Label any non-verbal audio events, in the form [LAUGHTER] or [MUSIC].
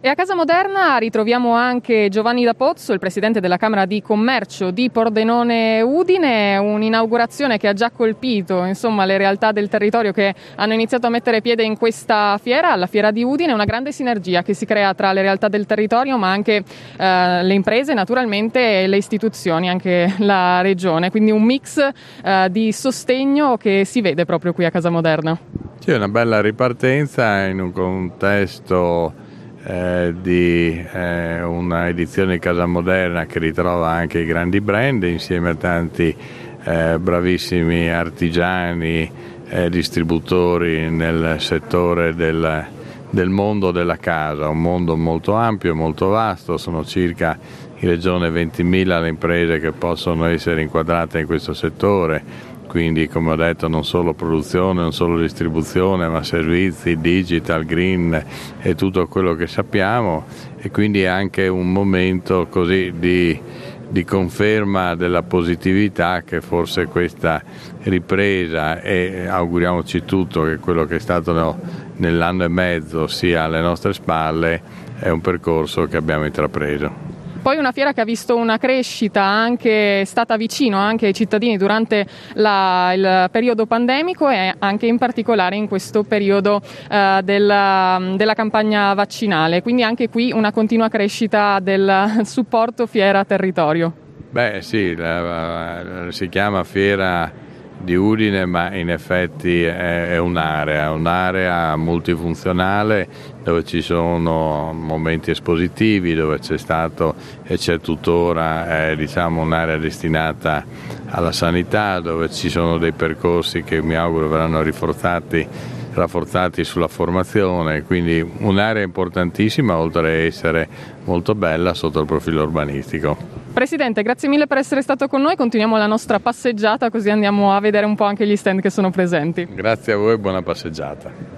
E a Casa Moderna ritroviamo anche Giovanni D'Apozzo, il presidente della Camera di Commercio di Pordenone Udine, un'inaugurazione che ha già colpito insomma, le realtà del territorio che hanno iniziato a mettere piede in questa fiera, la fiera di Udine, una grande sinergia che si crea tra le realtà del territorio ma anche eh, le imprese naturalmente e le istituzioni, anche la regione, quindi un mix eh, di sostegno che si vede proprio qui a Casa Moderna. Sì, una bella ripartenza in un contesto eh, di eh, una edizione di Casa Moderna che ritrova anche i grandi brand insieme a tanti eh, bravissimi artigiani e distributori nel settore del, del mondo della casa, un mondo molto ampio e molto vasto, sono circa in regione 20.000 le imprese che possono essere inquadrate in questo settore quindi come ho detto non solo produzione, non solo distribuzione, ma servizi, digital, green e tutto quello che sappiamo e quindi anche un momento così di, di conferma della positività che forse questa ripresa e auguriamoci tutto che quello che è stato no, nell'anno e mezzo sia alle nostre spalle è un percorso che abbiamo intrapreso. Poi una fiera che ha visto una crescita anche stata vicino anche ai cittadini durante la, il periodo pandemico e anche in particolare in questo periodo eh, della, della campagna vaccinale. Quindi anche qui una continua crescita del [LAUGHS] supporto fiera territorio. Beh sì, la, la, si chiama fiera di Udine, ma in effetti è, un'area, un'area multifunzionale dove ci sono momenti espositivi, dove c'è stato e c'è tuttora eh, diciamo, un'area destinata alla sanità, dove ci sono dei percorsi che mi auguro verranno rinforzati rafforzati sulla formazione, quindi un'area importantissima oltre a essere molto bella sotto il profilo urbanistico. Presidente, grazie mille per essere stato con noi, continuiamo la nostra passeggiata così andiamo a vedere un po' anche gli stand che sono presenti. Grazie a voi e buona passeggiata.